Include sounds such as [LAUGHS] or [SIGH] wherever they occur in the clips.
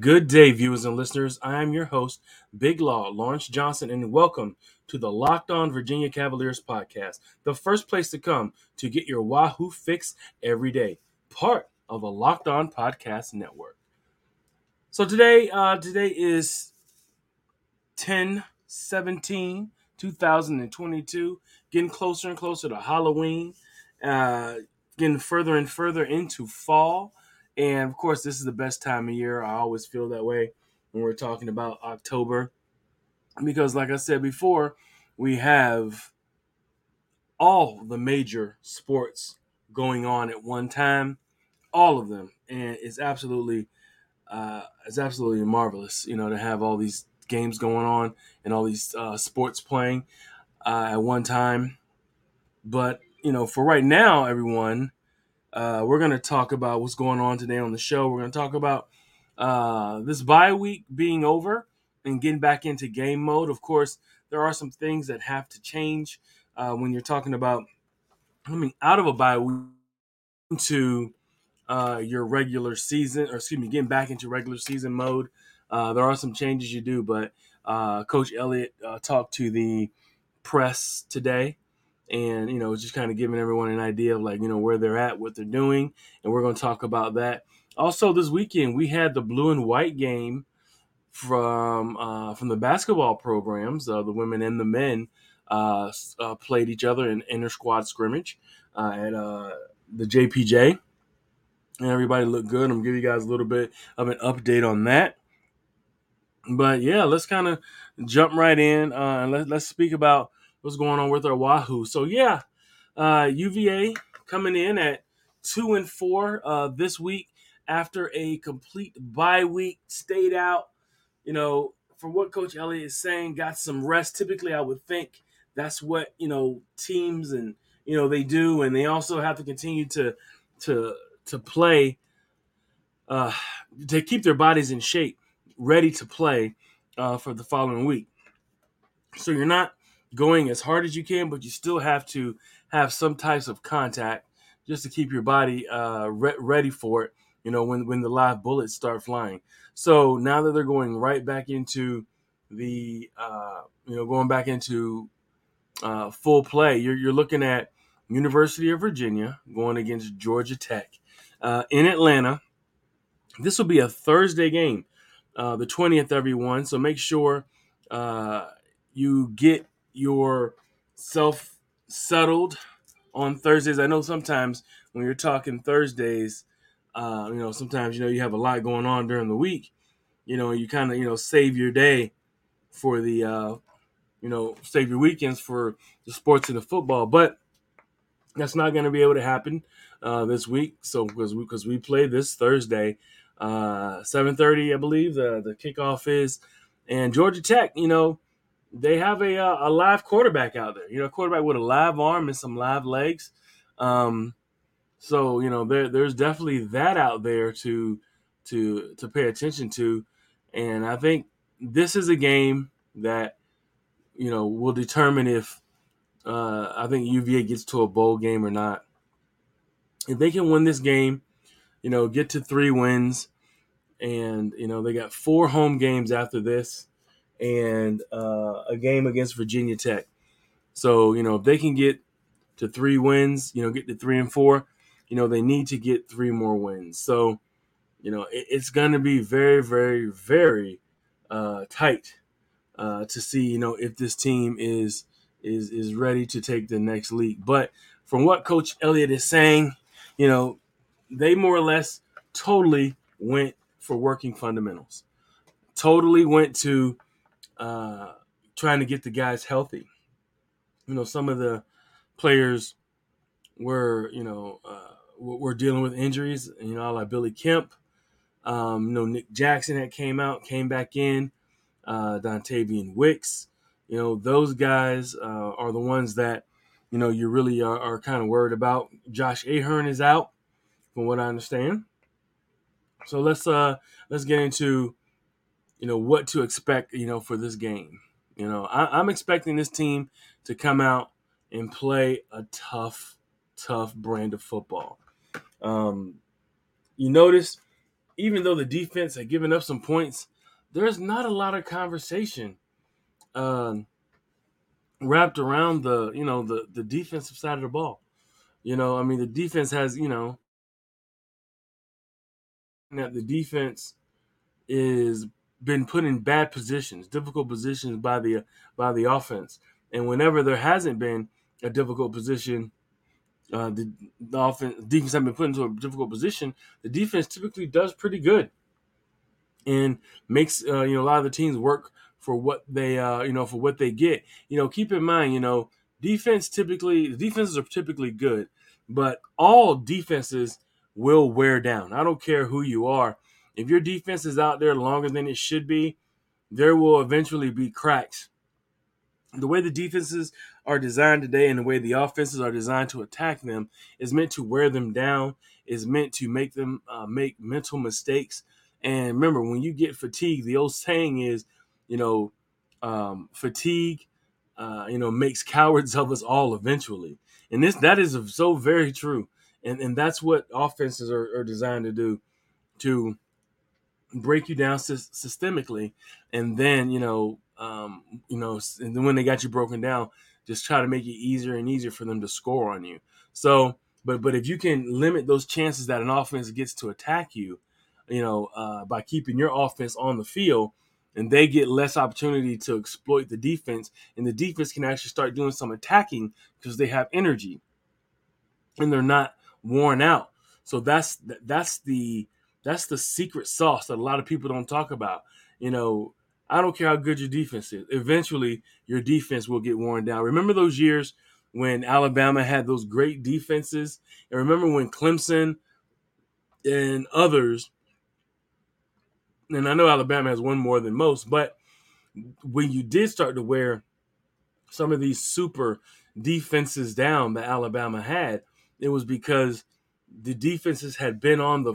Good day, viewers and listeners. I am your host, Big Law Lawrence Johnson, and welcome to the Locked On Virginia Cavaliers podcast, the first place to come to get your Wahoo fix every day, part of a Locked On podcast network. So today, uh, today is 10 17 2022, getting closer and closer to Halloween, uh, getting further and further into fall. And of course, this is the best time of year. I always feel that way when we're talking about October. Because, like I said before, we have all the major sports going on at one time, all of them. And it's absolutely uh, it's absolutely marvelous, you know, to have all these games going on and all these uh, sports playing uh, at one time. But you know, for right now, everyone, uh, we're going to talk about what's going on today on the show. We're going to talk about uh, this bye week being over and getting back into game mode. Of course, there are some things that have to change uh, when you're talking about coming out of a bye week into uh, your regular season, or excuse me, getting back into regular season mode. Uh, there are some changes you do, but uh, Coach Elliott talked to the press today, and you know, just kind of giving everyone an idea of like you know where they're at, what they're doing, and we're going to talk about that. Also, this weekend we had the blue and white game from uh, from the basketball programs, uh, the women and the men uh, uh played each other in inter squad scrimmage uh, at uh, the JPJ, and everybody looked good. I'm give you guys a little bit of an update on that. But yeah, let's kind of jump right in and let, let's speak about what's going on with our Wahoo. So yeah, uh, UVA coming in at two and four uh, this week after a complete bye week, stayed out you know, from what Coach Elliott is saying, got some rest. Typically, I would think that's what you know teams and you know they do, and they also have to continue to to to play uh, to keep their bodies in shape, ready to play uh, for the following week. So you're not going as hard as you can, but you still have to have some types of contact just to keep your body uh, re- ready for it you know, when when the live bullets start flying. So now that they're going right back into the, uh, you know, going back into uh, full play, you're, you're looking at University of Virginia going against Georgia Tech uh, in Atlanta. This will be a Thursday game, uh, the 20th, everyone. So make sure uh, you get yourself settled on Thursdays. I know sometimes when you're talking Thursdays, uh, you know, sometimes you know you have a lot going on during the week. You know, you kind of you know save your day for the uh, you know save your weekends for the sports and the football, but that's not going to be able to happen uh, this week. So because we, because we play this Thursday, uh, seven thirty, I believe the the kickoff is, and Georgia Tech, you know, they have a uh, a live quarterback out there. You know, a quarterback with a live arm and some live legs. Um, so you know there there's definitely that out there to to to pay attention to, and I think this is a game that you know will determine if uh, I think UVA gets to a bowl game or not. If they can win this game, you know, get to three wins, and you know they got four home games after this, and uh, a game against Virginia Tech. So you know if they can get to three wins, you know, get to three and four, you know, they need to get three more wins. So, you know, it, it's going to be very, very, very uh, tight uh, to see, you know, if this team is is is ready to take the next leap. But from what Coach Elliott is saying, you know, they more or less totally went for working fundamentals. Totally went to uh, trying to get the guys healthy. You know, some of the players were, you know, uh, we're dealing with injuries. You know, like Billy Kemp. Um, you know, Nick Jackson that came out, came back in. Uh, Dontayvion Wicks. You know, those guys uh, are the ones that you know you really are, are kind of worried about. Josh Ahern is out, from what I understand. So let's uh let's get into you know what to expect you know for this game. You know, I, I'm expecting this team to come out and play a tough, tough brand of football. Um, you notice even though the defense had given up some points, there's not a lot of conversation um, wrapped around the you know the the defensive side of the ball. You know, I mean, the defense has you know that the defense is been put in bad positions, difficult positions by the by the offense, and whenever there hasn't been a difficult position uh, the, the offense defense have been put into a difficult position, the defense typically does pretty good and makes uh, you know a lot of the teams work for what they uh, you know for what they get. You know, keep in mind, you know, defense typically the defenses are typically good, but all defenses will wear down. I don't care who you are. If your defense is out there longer than it should be, there will eventually be cracks. The way the defenses are designed today and the way the offenses are designed to attack them is meant to wear them down is meant to make them uh, make mental mistakes. And remember when you get fatigued the old saying is you know um, fatigue uh, you know makes cowards of us all eventually. And this that is so very true. And and that's what offenses are, are designed to do to break you down sy- systemically and then you know um, you know, and then when they got you broken down, just try to make it easier and easier for them to score on you. So, but but if you can limit those chances that an offense gets to attack you, you know, uh, by keeping your offense on the field, and they get less opportunity to exploit the defense, and the defense can actually start doing some attacking because they have energy, and they're not worn out. So that's that's the that's the secret sauce that a lot of people don't talk about. You know, I don't care how good your defense is. Eventually, your defense will get worn down. Remember those years when Alabama had those great defenses? And remember when Clemson and others, and I know Alabama has one more than most, but when you did start to wear some of these super defenses down that Alabama had, it was because the defenses had been on the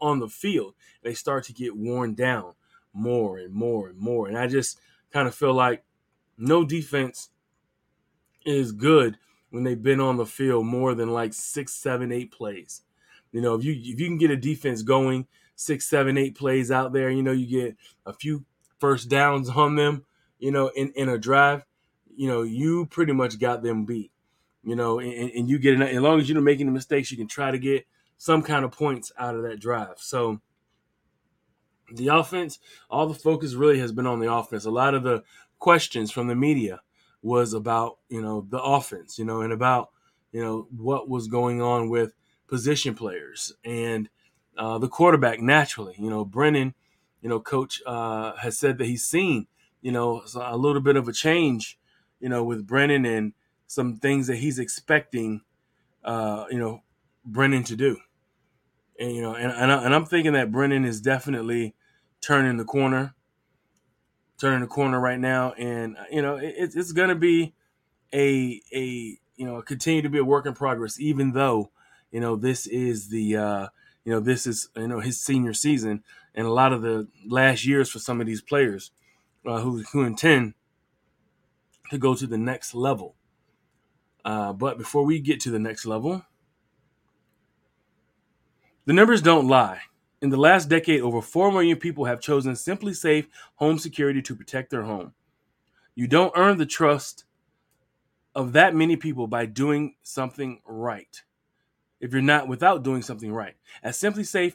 on the field. They start to get worn down more and more and more. And I just kind of feel like no defense is good when they've been on the field more than like six, seven, eight plays. You know, if you if you can get a defense going six, seven, eight plays out there, you know, you get a few first downs on them, you know, in, in a drive, you know, you pretty much got them beat. You know, and, and you get enough, as long as you're making the mistakes, you can try to get some kind of points out of that drive. So the offense, all the focus really has been on the offense. A lot of the questions from the media was about, you know, the offense, you know, and about, you know, what was going on with position players and uh, the quarterback naturally. You know, Brennan, you know, coach uh, has said that he's seen, you know, a little bit of a change, you know, with Brennan and some things that he's expecting, uh, you know, Brennan to do. And, you know, and, and, I, am thinking that Brennan is definitely turning the corner, turning the corner right now, and you know it, it's going to be a a you know continue to be a work in progress, even though you know this is the uh, you know this is you know his senior season and a lot of the last years for some of these players uh, who who intend to go to the next level. Uh, but before we get to the next level, the numbers don't lie. In the last decade, over 4 million people have chosen SimpliSafe home security to protect their home. You don't earn the trust of that many people by doing something right. If you're not without doing something right. At SimpliSafe,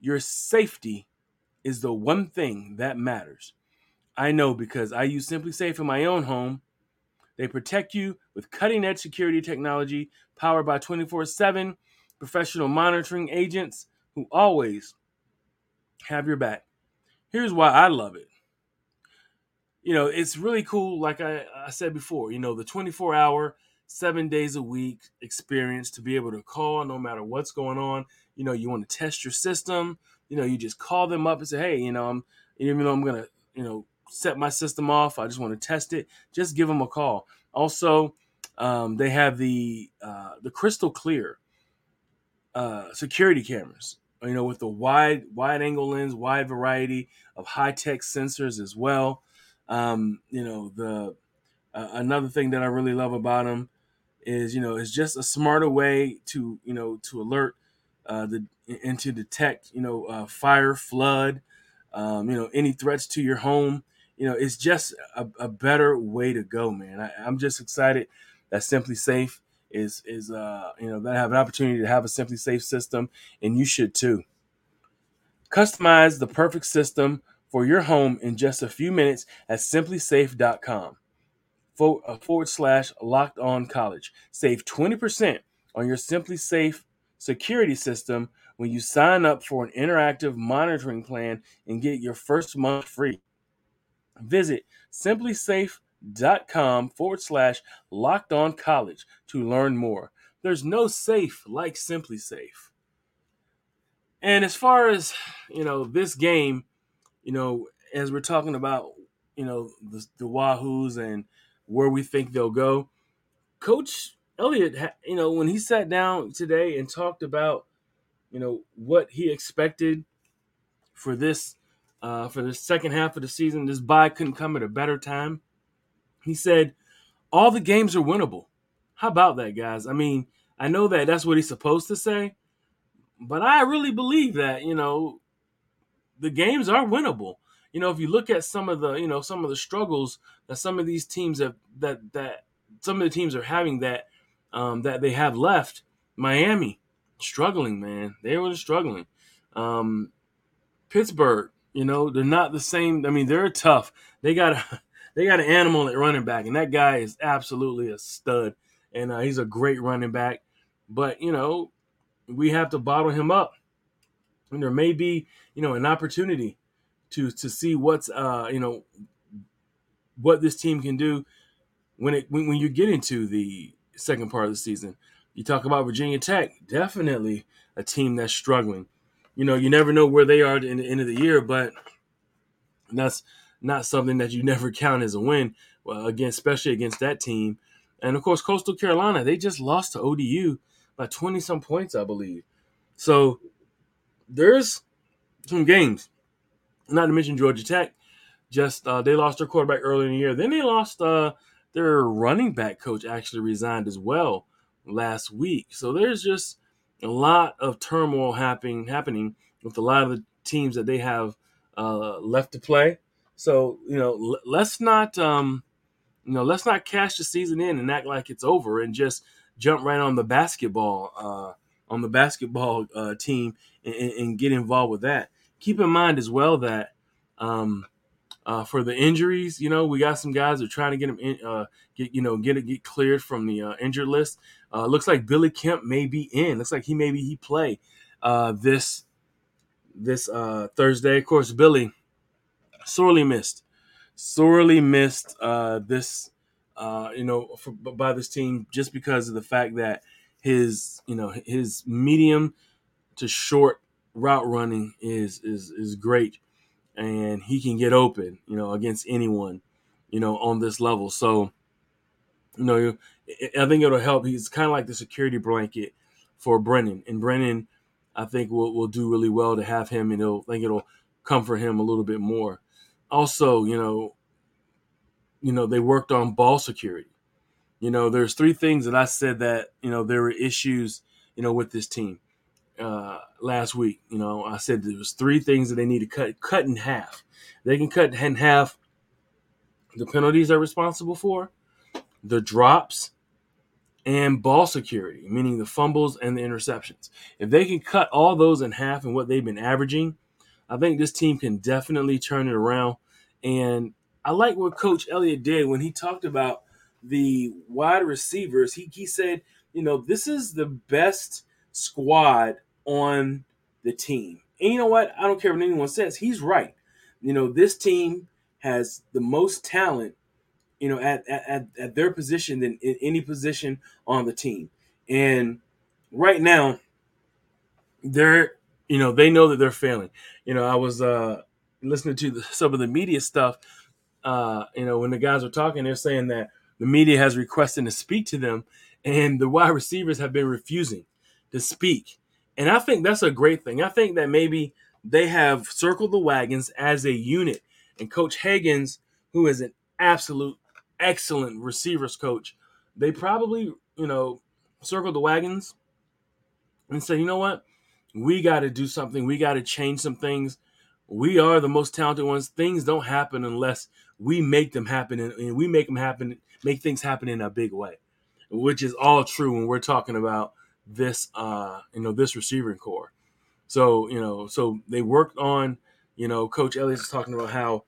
your safety is the one thing that matters. I know because I use SimpliSafe in my own home. They protect you with cutting edge security technology powered by 24 7 professional monitoring agents who always have your back. Here's why I love it. You know, it's really cool, like I, I said before, you know, the 24 hour, seven days a week experience to be able to call no matter what's going on. You know, you want to test your system, you know, you just call them up and say, hey, you know, I'm, even though I'm going to, you know, set my system off, I just want to test it, just give them a call. Also, um, they have the uh, the crystal clear uh, security cameras you know, with the wide wide angle lens, wide variety of high tech sensors as well. Um, you know, the uh, another thing that I really love about them is you know it's just a smarter way to you know to alert uh, the and to detect, you know, uh, fire, flood, um, you know, any threats to your home. You know, it's just a, a better way to go, man. I, I'm just excited that SimpliSafe is is uh, you know that have an opportunity to have a SimpliSafe system, and you should too. Customize the perfect system for your home in just a few minutes at simplisafe.com uh, forward slash locked on college. Save 20% on your SimpliSafe security system when you sign up for an interactive monitoring plan and get your first month free. Visit simplisafe.com forward slash locked on college to learn more. There's no safe like SimpliSafe. And as far as, you know, this game, you know, as we're talking about, you know, the, the Wahoos and where we think they'll go, Coach Elliott, you know, when he sat down today and talked about, you know, what he expected for this uh, for the second half of the season, this bye couldn't come at a better time. He said, "All the games are winnable." How about that, guys? I mean, I know that that's what he's supposed to say, but I really believe that you know the games are winnable. You know, if you look at some of the you know some of the struggles that some of these teams have that that some of the teams are having that um, that they have left. Miami struggling, man. They were struggling. Um, Pittsburgh, you know, they're not the same. I mean, they're tough. They got they got an animal at running back, and that guy is absolutely a stud, and uh, he's a great running back. But you know, we have to bottle him up, and there may be you know an opportunity to to see what's uh you know what this team can do when it when, when you get into the second part of the season. You talk about Virginia Tech, definitely a team that's struggling. You know, you never know where they are in the end of the year, but that's not something that you never count as a win. Well, again, especially against that team. And of course, Coastal Carolina, they just lost to ODU by 20 some points, I believe. So there's some games. Not to mention Georgia Tech. Just uh, they lost their quarterback early in the year. Then they lost uh, their running back coach actually resigned as well last week. So there's just a lot of turmoil happening happening with a lot of the teams that they have uh, left to play. So you know, l- let's not um, you know let's not cash the season in and act like it's over and just jump right on the basketball uh, on the basketball uh, team and, and, get involved with that. Keep in mind as well that um, uh, for the injuries, you know, we got some guys that are trying to get them in, uh, get you know, get it get cleared from the uh, injured list. Uh, looks like Billy Kemp may be in. Looks like he maybe he play uh, this this uh, Thursday. Of course, Billy sorely missed, sorely missed uh, this uh, you know for, by this team just because of the fact that his you know his medium to short route running is is is great and he can get open, you know, against anyone, you know, on this level. So, you know, I think it'll help. He's kind of like the security blanket for Brennan, and Brennan, I think will will do really well to have him, and it'll I think it'll comfort him a little bit more. Also, you know, you know, they worked on ball security. You know, there's three things that I said that you know there were issues, you know, with this team uh, last week. You know, I said there was three things that they need to cut cut in half. They can cut in half the penalties they're responsible for, the drops, and ball security, meaning the fumbles and the interceptions. If they can cut all those in half and what they've been averaging, I think this team can definitely turn it around. And I like what Coach Elliott did when he talked about the wide receivers. He, he said, you know, this is the best squad on the team. And you know what? I don't care what anyone says. He's right. You know, this team has the most talent, you know, at, at, at their position than in any position on the team. And right now, they're, you know, they know that they're failing. You know, I was uh, listening to the, some of the media stuff. Uh, you know, when the guys were talking, they're saying that the media has requested to speak to them, and the wide receivers have been refusing to speak. And I think that's a great thing. I think that maybe they have circled the wagons as a unit. And Coach Hagans, who is an absolute excellent receivers coach, they probably, you know, circled the wagons and said, you know what? we got to do something. We got to change some things. We are the most talented ones. Things don't happen unless we make them happen, and we make them happen, make things happen in a big way, which is all true when we're talking about this, uh, you know, this receiving corps. So you know, so they worked on, you know, Coach Elliott is talking about how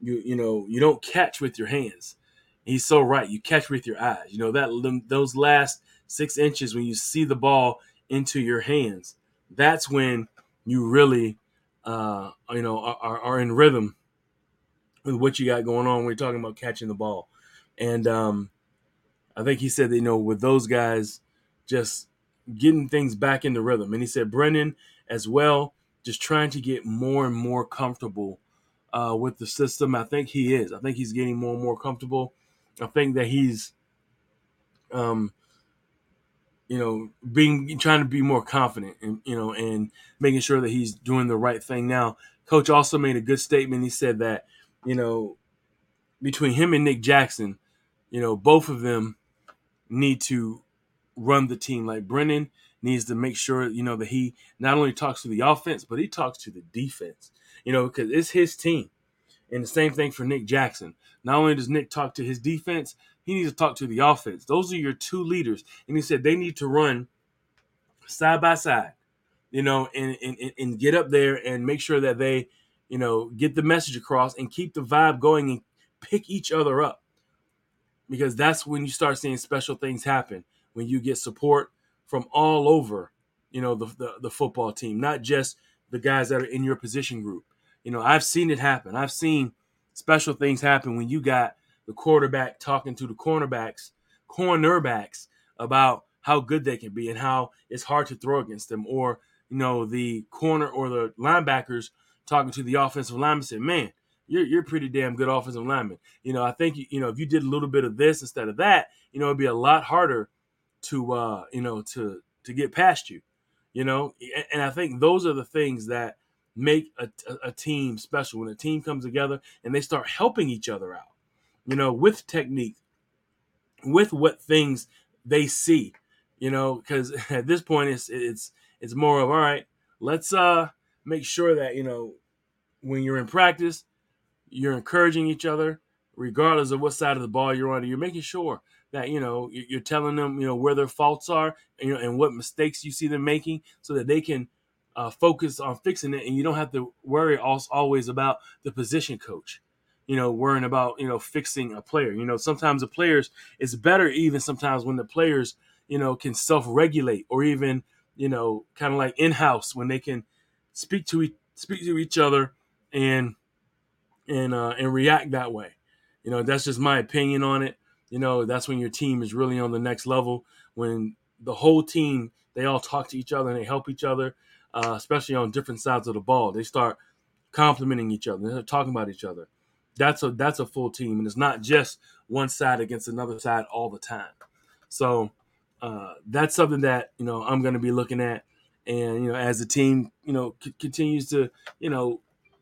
you you know you don't catch with your hands. He's so right. You catch with your eyes. You know that those last six inches when you see the ball into your hands, that's when you really, uh, you know, are, are in rhythm with what you got going on when you're talking about catching the ball. And um, I think he said that, you know, with those guys just getting things back into rhythm. And he said Brennan as well, just trying to get more and more comfortable uh, with the system. I think he is. I think he's getting more and more comfortable. I think that he's, um, you know, being trying to be more confident and you know, and making sure that he's doing the right thing. Now, coach also made a good statement. He said that, you know, between him and Nick Jackson, you know, both of them need to run the team. Like Brennan needs to make sure, you know, that he not only talks to the offense, but he talks to the defense you know, because it's his team. And the same thing for Nick Jackson. Not only does Nick talk to his defense, he needs to talk to the offense. Those are your two leaders. And he said they need to run side by side, you know, and, and, and get up there and make sure that they, you know, get the message across and keep the vibe going and pick each other up. Because that's when you start seeing special things happen, when you get support from all over, you know, the, the, the football team, not just the guys that are in your position group. You know, I've seen it happen. I've seen special things happen when you got the quarterback talking to the cornerbacks, cornerbacks about how good they can be and how it's hard to throw against them, or you know, the corner or the linebackers talking to the offensive lineman saying, "Man, you're you're pretty damn good offensive lineman." You know, I think you know if you did a little bit of this instead of that, you know, it'd be a lot harder to uh, you know to to get past you. You know, and I think those are the things that make a, a, team special. When a team comes together and they start helping each other out you know with technique with what things they see you know because [LAUGHS] at this point it's it's it's more of all right let's uh make sure that you know when you're in practice you're encouraging each other regardless of what side of the ball you're on you're making sure that you know you're telling them you know where their faults are and, you know, and what mistakes you see them making so that they can uh, focus on fixing it, and you don't have to worry always about the position coach. You know, worrying about you know fixing a player. You know, sometimes the players it's better even sometimes when the players you know can self regulate or even you know kind of like in house when they can speak to e- speak to each other and and uh, and react that way. You know, that's just my opinion on it. You know, that's when your team is really on the next level when the whole team they all talk to each other and they help each other uh, especially on different sides of the ball. They start complimenting each other. They're talking about each other. That's a that's a full team, and it's not just one side against another side all the time. So uh, that's something that you know I'm going to be looking at, and you know as the team you know c- continues to you know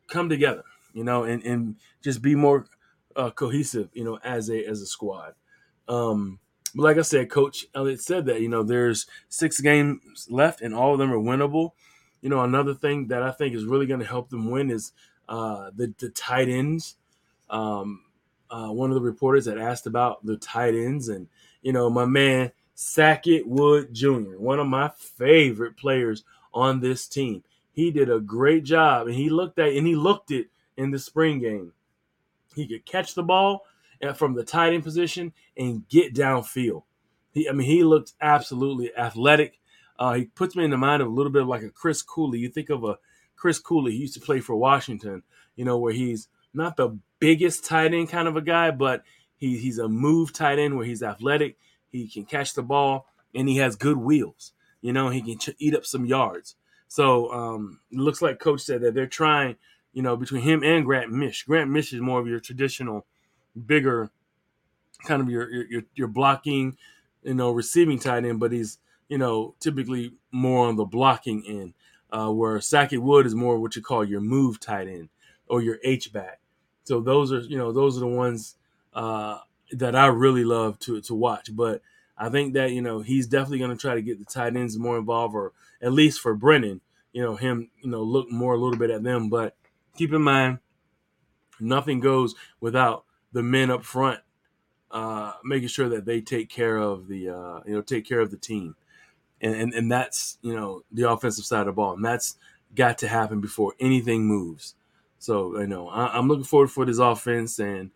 come together, you know, and and just be more uh, cohesive, you know, as a as a squad. Um, but like I said, Coach Elliott said that you know there's six games left, and all of them are winnable you know, another thing that I think is really going to help them win is uh, the, the tight ends. Um, uh, one of the reporters had asked about the tight ends, and you know, my man Sackett Wood Jr., one of my favorite players on this team. He did a great job, and he looked at and he looked it in the spring game. He could catch the ball from the tight end position and get downfield. He, I mean, he looked absolutely athletic. Uh, he puts me in the mind of a little bit of like a Chris Cooley. You think of a Chris Cooley, he used to play for Washington, you know, where he's not the biggest tight end kind of a guy, but he, he's a move tight end where he's athletic, he can catch the ball, and he has good wheels. You know, he can ch- eat up some yards. So um, it looks like Coach said that they're trying, you know, between him and Grant Misch. Grant Misch is more of your traditional, bigger, kind of your your, your blocking, you know, receiving tight end, but he's you know, typically more on the blocking end, uh, where Sackett Wood is more what you call your move tight end or your H back. So those are, you know, those are the ones uh, that I really love to to watch. But I think that you know he's definitely going to try to get the tight ends more involved, or at least for Brennan, you know him you know look more a little bit at them. But keep in mind, nothing goes without the men up front uh, making sure that they take care of the uh, you know take care of the team, and, and and that's you know the offensive side of the ball, and that's got to happen before anything moves. So you know I, am looking forward for this offense and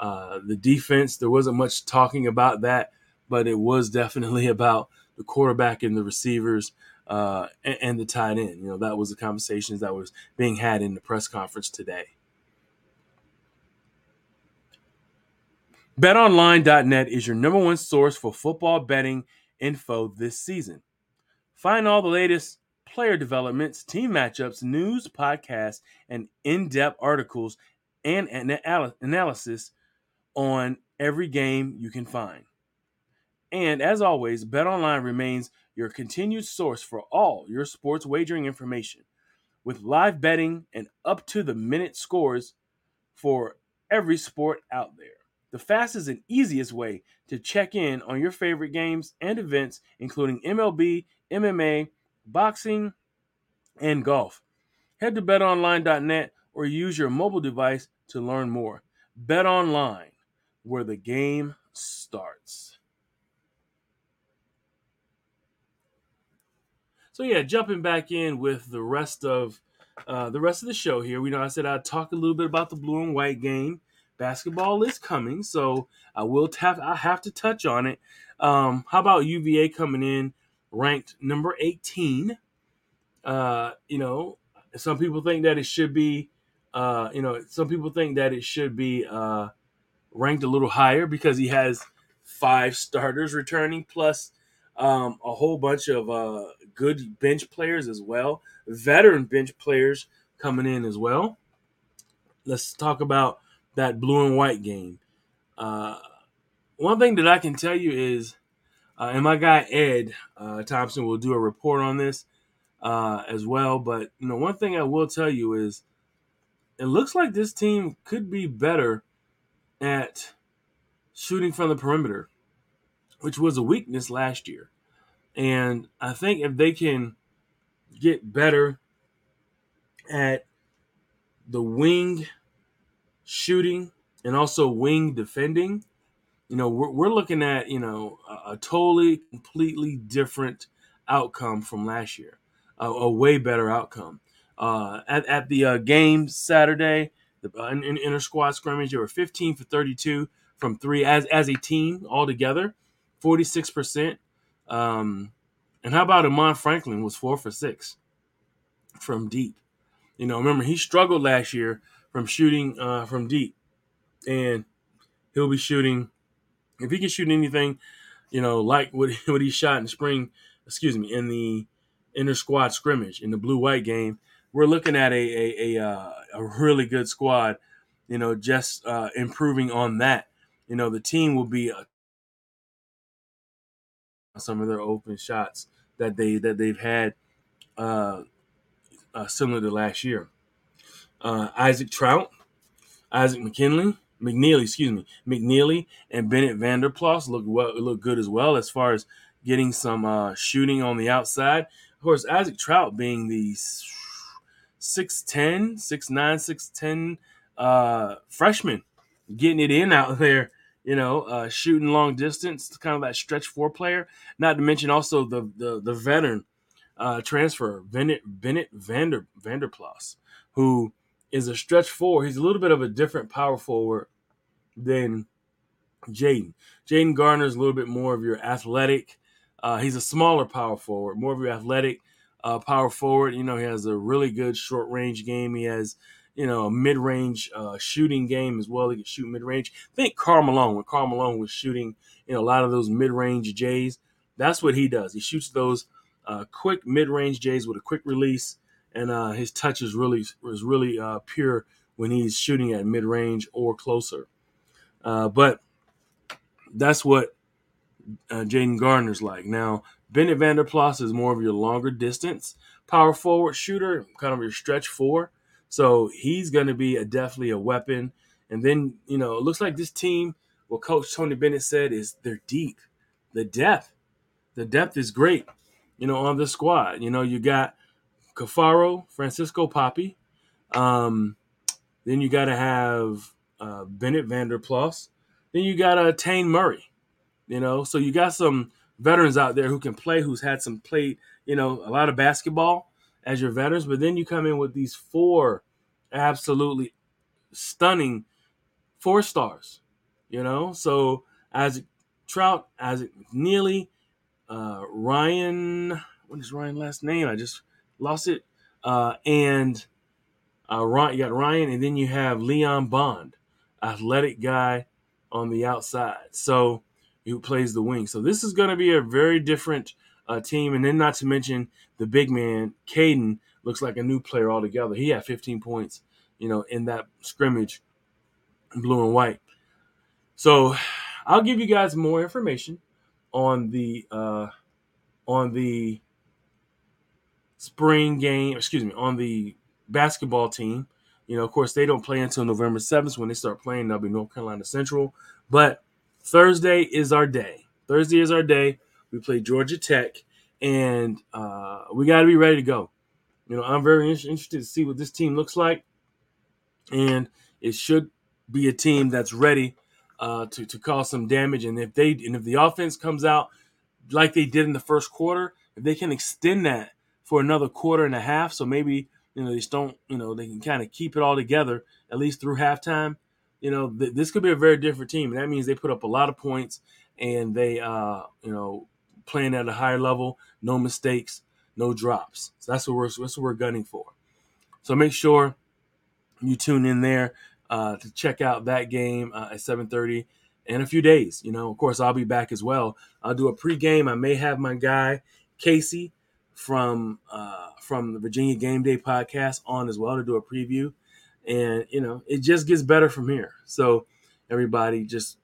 uh, the defense. There wasn't much talking about that, but it was definitely [LAUGHS] about the quarterback and the receivers uh, and, and the tight end. You know that was the conversations that was being had in the press conference today. BetOnline.net is your number one source for football betting info this season. Find all the latest player developments, team matchups, news, podcasts, and in depth articles and analysis on every game you can find. And as always, BetOnline remains your continued source for all your sports wagering information with live betting and up to the minute scores for every sport out there the fastest and easiest way to check in on your favorite games and events, including MLB, MMA, boxing, and golf. Head to betonline.net or use your mobile device to learn more. Bet online, where the game starts. So yeah, jumping back in with the rest of uh, the rest of the show here. We know I said I'd talk a little bit about the blue and white game basketball is coming, so I will have I have to touch on it. Um, how about UVA coming in ranked number 18? Uh, you know, some people think that it should be, uh, you know, some people think that it should be uh, ranked a little higher because he has five starters returning plus um, a whole bunch of uh, good bench players as well, veteran bench players coming in as well. Let's talk about that blue and white game. Uh, one thing that I can tell you is, uh, and my guy Ed uh, Thompson will do a report on this uh, as well. But you know, one thing I will tell you is, it looks like this team could be better at shooting from the perimeter, which was a weakness last year. And I think if they can get better at the wing shooting and also wing defending, you know, we're, we're looking at, you know, a, a totally, completely different outcome from last year, a, a way better outcome. Uh, at, at the uh, game Saturday, the uh, in, in inter squad scrimmage, they were 15 for 32 from three as, as a team altogether, 46%. Um, and how about Armaan Franklin was four for six from deep? You know, remember he struggled last year from shooting uh, from deep, and he'll be shooting if he can shoot anything, you know, like what [LAUGHS] what he shot in spring. Excuse me, in the inner squad scrimmage in the blue white game, we're looking at a a a, uh, a really good squad. You know, just uh, improving on that. You know, the team will be uh, some of their open shots that they that they've had uh, uh, similar to last year uh, Isaac Traudt, Isaac McKinley, McNeely, excuse me, McNeely, and Bennett Vander Plas look well, look good as well as far as getting some uh, shooting on the outside. Of course, Isaac Traudt being the 6'10, 6'9, 6'10 uh, freshman, getting it in out [LAUGHS] there, you know, uh, shooting long distance, kind of that stretch four player. Not to mention also the the, the veteran uh, transfer, Bennett, Bennett Vander, Vanderplas, who – is a stretch forward. He's a little bit of a different power forward than Jayden. Jayden Gardner is a little bit more of your athletic. Uh, he's a smaller power forward, more of your athletic uh, power forward. You know, he has a really good short range game. He has, you know, a mid range uh, shooting game as well. He can shoot mid range. Think Karl Malone when Karl Malone was shooting, you know, a lot of those mid range Jays. That's what he does. He shoots those uh, quick mid range Jays with a quick release and uh, his touch is really is really uh, pure when he's shooting at mid range or closer. Uh, but that's what uh, Jayden Gardner's like. Now Bennett Vander Plas is more of your longer distance power forward shooter, kind of your stretch four. So he's going to be a, definitely a weapon. And then you know it looks like this team. What Coach Tony Bennett said is they're deep. The depth, the depth is great. You know on the squad. You know you got Caffaro, Francisco Poppy. Um, then you got to have uh, Bennett Vander Plas. Then you got uh, Taine Murray. You know, so you got some veterans out there who can play, who's had some played, you know, a lot of basketball as your veterans. But then you come in with these four absolutely stunning four stars. You know, so as Traudt, Isaac McNeely, uh, Ryan. What is Ryan last name? I just lost it. Uh, and uh, Ryan, you got Ryan, and then you have Leon Bond, athletic guy on the outside. So who plays the wing. So this is going to be a very different uh, team. And then not to mention the big man, Kadin, looks like a new player altogether. He had 15 points, you know, in that scrimmage, blue and white. So I'll give you guys more information on the uh, on the spring game. Excuse me, on the basketball team. You know, of course, they don't play until November 7th. When they start playing, they'll be North Carolina Central. But Thursday is our day. Thursday is our day. We play Georgia Tech, and uh, we got to be ready to go. You know, I'm very interested to see what this team looks like, and it should be a team that's ready uh, to to cause some damage. And if they and if the offense comes out like they did in the first quarter, if they can extend that for another quarter and a half, so maybe you know they just don't you know they can kind of keep it all together at least through halftime. You know, th- this could be a very different team. That means they put up a lot of points and they uh, you know playing at a higher level, no mistakes, no drops. So that's what we're that's what we're gunning for. So make sure you tune in there uh, to check out that game uh, at 7:30 in a few days. You know, of course, I'll be back as well. I'll do a pregame. I may have my guy Casey from uh, from the Virginia Game Day podcast on as well to do a preview, and you know, it just gets better from here. So everybody, just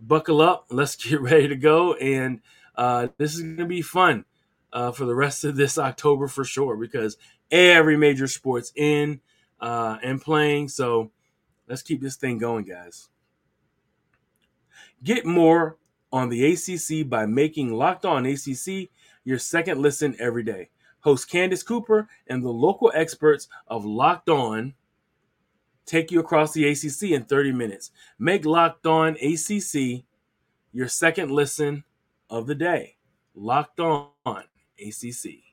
buckle up. [LAUGHS] Let's get ready to go, and uh, this is going to be fun. Uh, for the rest of this October for sure, because every major sport's in uh, and playing. So Let's keep this thing going, guys. Get more on the ACC by making Locked On ACC your second listen every day. Host Candace Cooper and the local experts of Locked On take you across the ACC in 30 minutes. Make Locked On ACC your second listen of the day. Locked On ACC.